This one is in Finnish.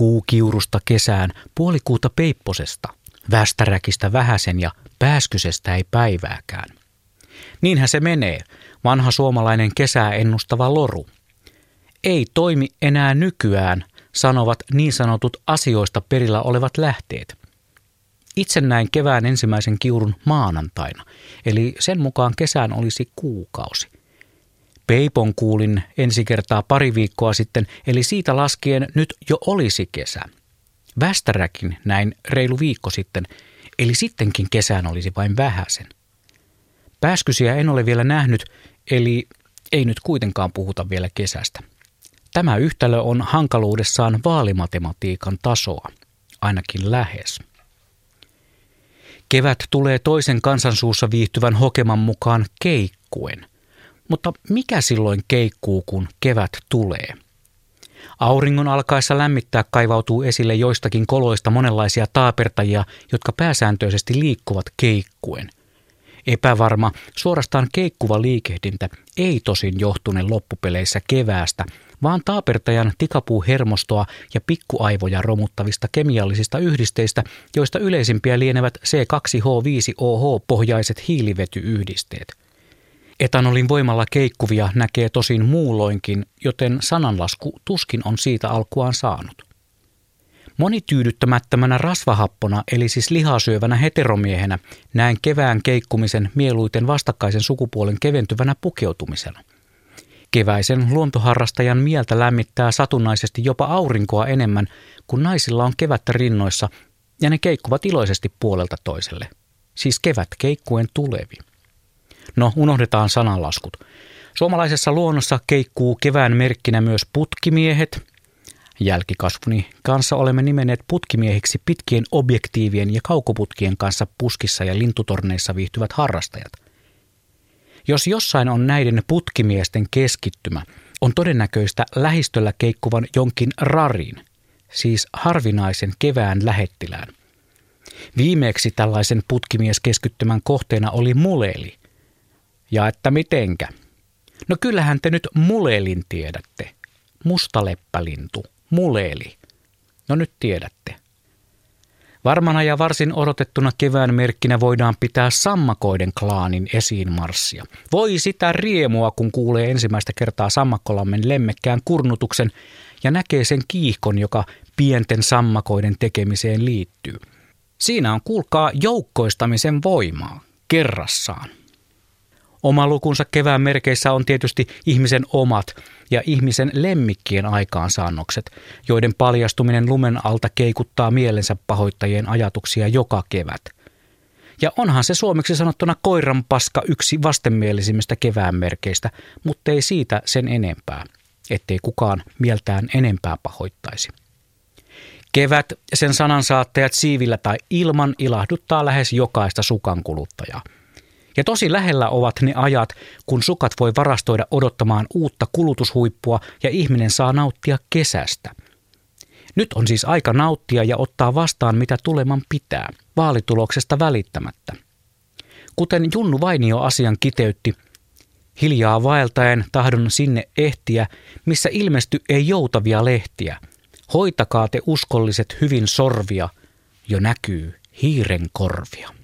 Kuukiurusta kesään, puolikuuta peipposesta, västäräkistä vähäsen ja pääskysestä ei päivääkään. Niinhän se menee, vanha suomalainen kesää ennustava loru. Ei toimi enää nykyään, sanovat niin sanotut asioista perillä olevat lähteet. Itse näin kevään ensimmäisen kiurun maanantaina, eli sen mukaan kesään olisi kuukausi. Peipon kuulin ensi kertaa pari viikkoa sitten, eli siitä laskien nyt jo olisi kesä. Västäräkin näin reilu viikko sitten, eli sittenkin kesään olisi vain vähäsen. Pääskysiä en ole vielä nähnyt, eli ei nyt kuitenkaan puhuta vielä kesästä. Tämä yhtälö on hankaluudessaan vaalimatematiikan tasoa, ainakin lähes. Kevät tulee toisen kansansuussa viihtyvän hokeman mukaan keikkuen. Mutta mikä silloin keikkuu, kun kevät tulee? Auringon alkaessa lämmittää kaivautuu esille joistakin koloista monenlaisia taapertajia, jotka pääsääntöisesti liikkuvat keikkuen. Epävarma, suorastaan keikkuva liikehdintä ei tosin johtune loppupeleissä keväästä, vaan taapertajan tikapuuhermostoa ja pikkuaivoja romuttavista kemiallisista yhdisteistä, joista yleisimpiä lienevät C2H5OH-pohjaiset hiilivetyyhdisteet. Etanolin voimalla keikkuvia näkee tosin muulloinkin, joten sananlasku tuskin on siitä alkuaan saanut. Monityydyttämättömänä rasvahappona, eli siis lihasyövänä heteromiehenä, näen kevään keikkumisen mieluiten vastakkaisen sukupuolen keventyvänä pukeutumisena. Keväisen luontoharrastajan mieltä lämmittää satunnaisesti jopa aurinkoa enemmän, kun naisilla on kevättä rinnoissa, ja ne keikkuvat iloisesti puolelta toiselle. Siis kevät keikkuen tulevi. No, unohdetaan sananlaskut. Suomalaisessa luonnossa keikkuu kevään merkkinä myös putkimiehet. Jälkikasvuni kanssa olemme nimenneet putkimiehiksi pitkien objektiivien ja kaukoputkien kanssa puskissa ja lintutorneissa viihtyvät harrastajat – jos jossain on näiden putkimiesten keskittymä, on todennäköistä lähistöllä keikkuvan jonkin rarin, siis harvinaisen kevään lähettilään. Viimeksi tällaisen putkimieskeskittymän kohteena oli muleli. Ja että mitenkä? No kyllähän te nyt mulelin tiedätte. Mustaleppälintu, muleli. No nyt tiedätte. Varmana ja varsin odotettuna kevään merkkinä voidaan pitää sammakoiden klaanin esiinmarssia. Voi sitä riemua, kun kuulee ensimmäistä kertaa sammakkolammen lemmekkään kurnutuksen ja näkee sen kiihkon, joka pienten sammakoiden tekemiseen liittyy. Siinä on kuulkaa joukkoistamisen voimaa kerrassaan. Oma lukunsa kevään merkeissä on tietysti ihmisen omat ja ihmisen lemmikkien aikaansaannokset, joiden paljastuminen lumen alta keikuttaa mielensä pahoittajien ajatuksia joka kevät. Ja onhan se suomeksi sanottuna koiranpaska yksi vastenmielisimmistä kevään merkeistä, mutta ei siitä sen enempää, ettei kukaan mieltään enempää pahoittaisi. Kevät, sen sanansaattajat siivillä tai ilman ilahduttaa lähes jokaista sukankuluttajaa – ja tosi lähellä ovat ne ajat, kun sukat voi varastoida odottamaan uutta kulutushuippua ja ihminen saa nauttia kesästä. Nyt on siis aika nauttia ja ottaa vastaan mitä tuleman pitää, vaalituloksesta välittämättä. Kuten Junnu Vainio asian kiteytti, hiljaa vaeltaen tahdon sinne ehtiä, missä ilmesty ei joutavia lehtiä. Hoitakaa te uskolliset hyvin sorvia, jo näkyy hiiren korvia.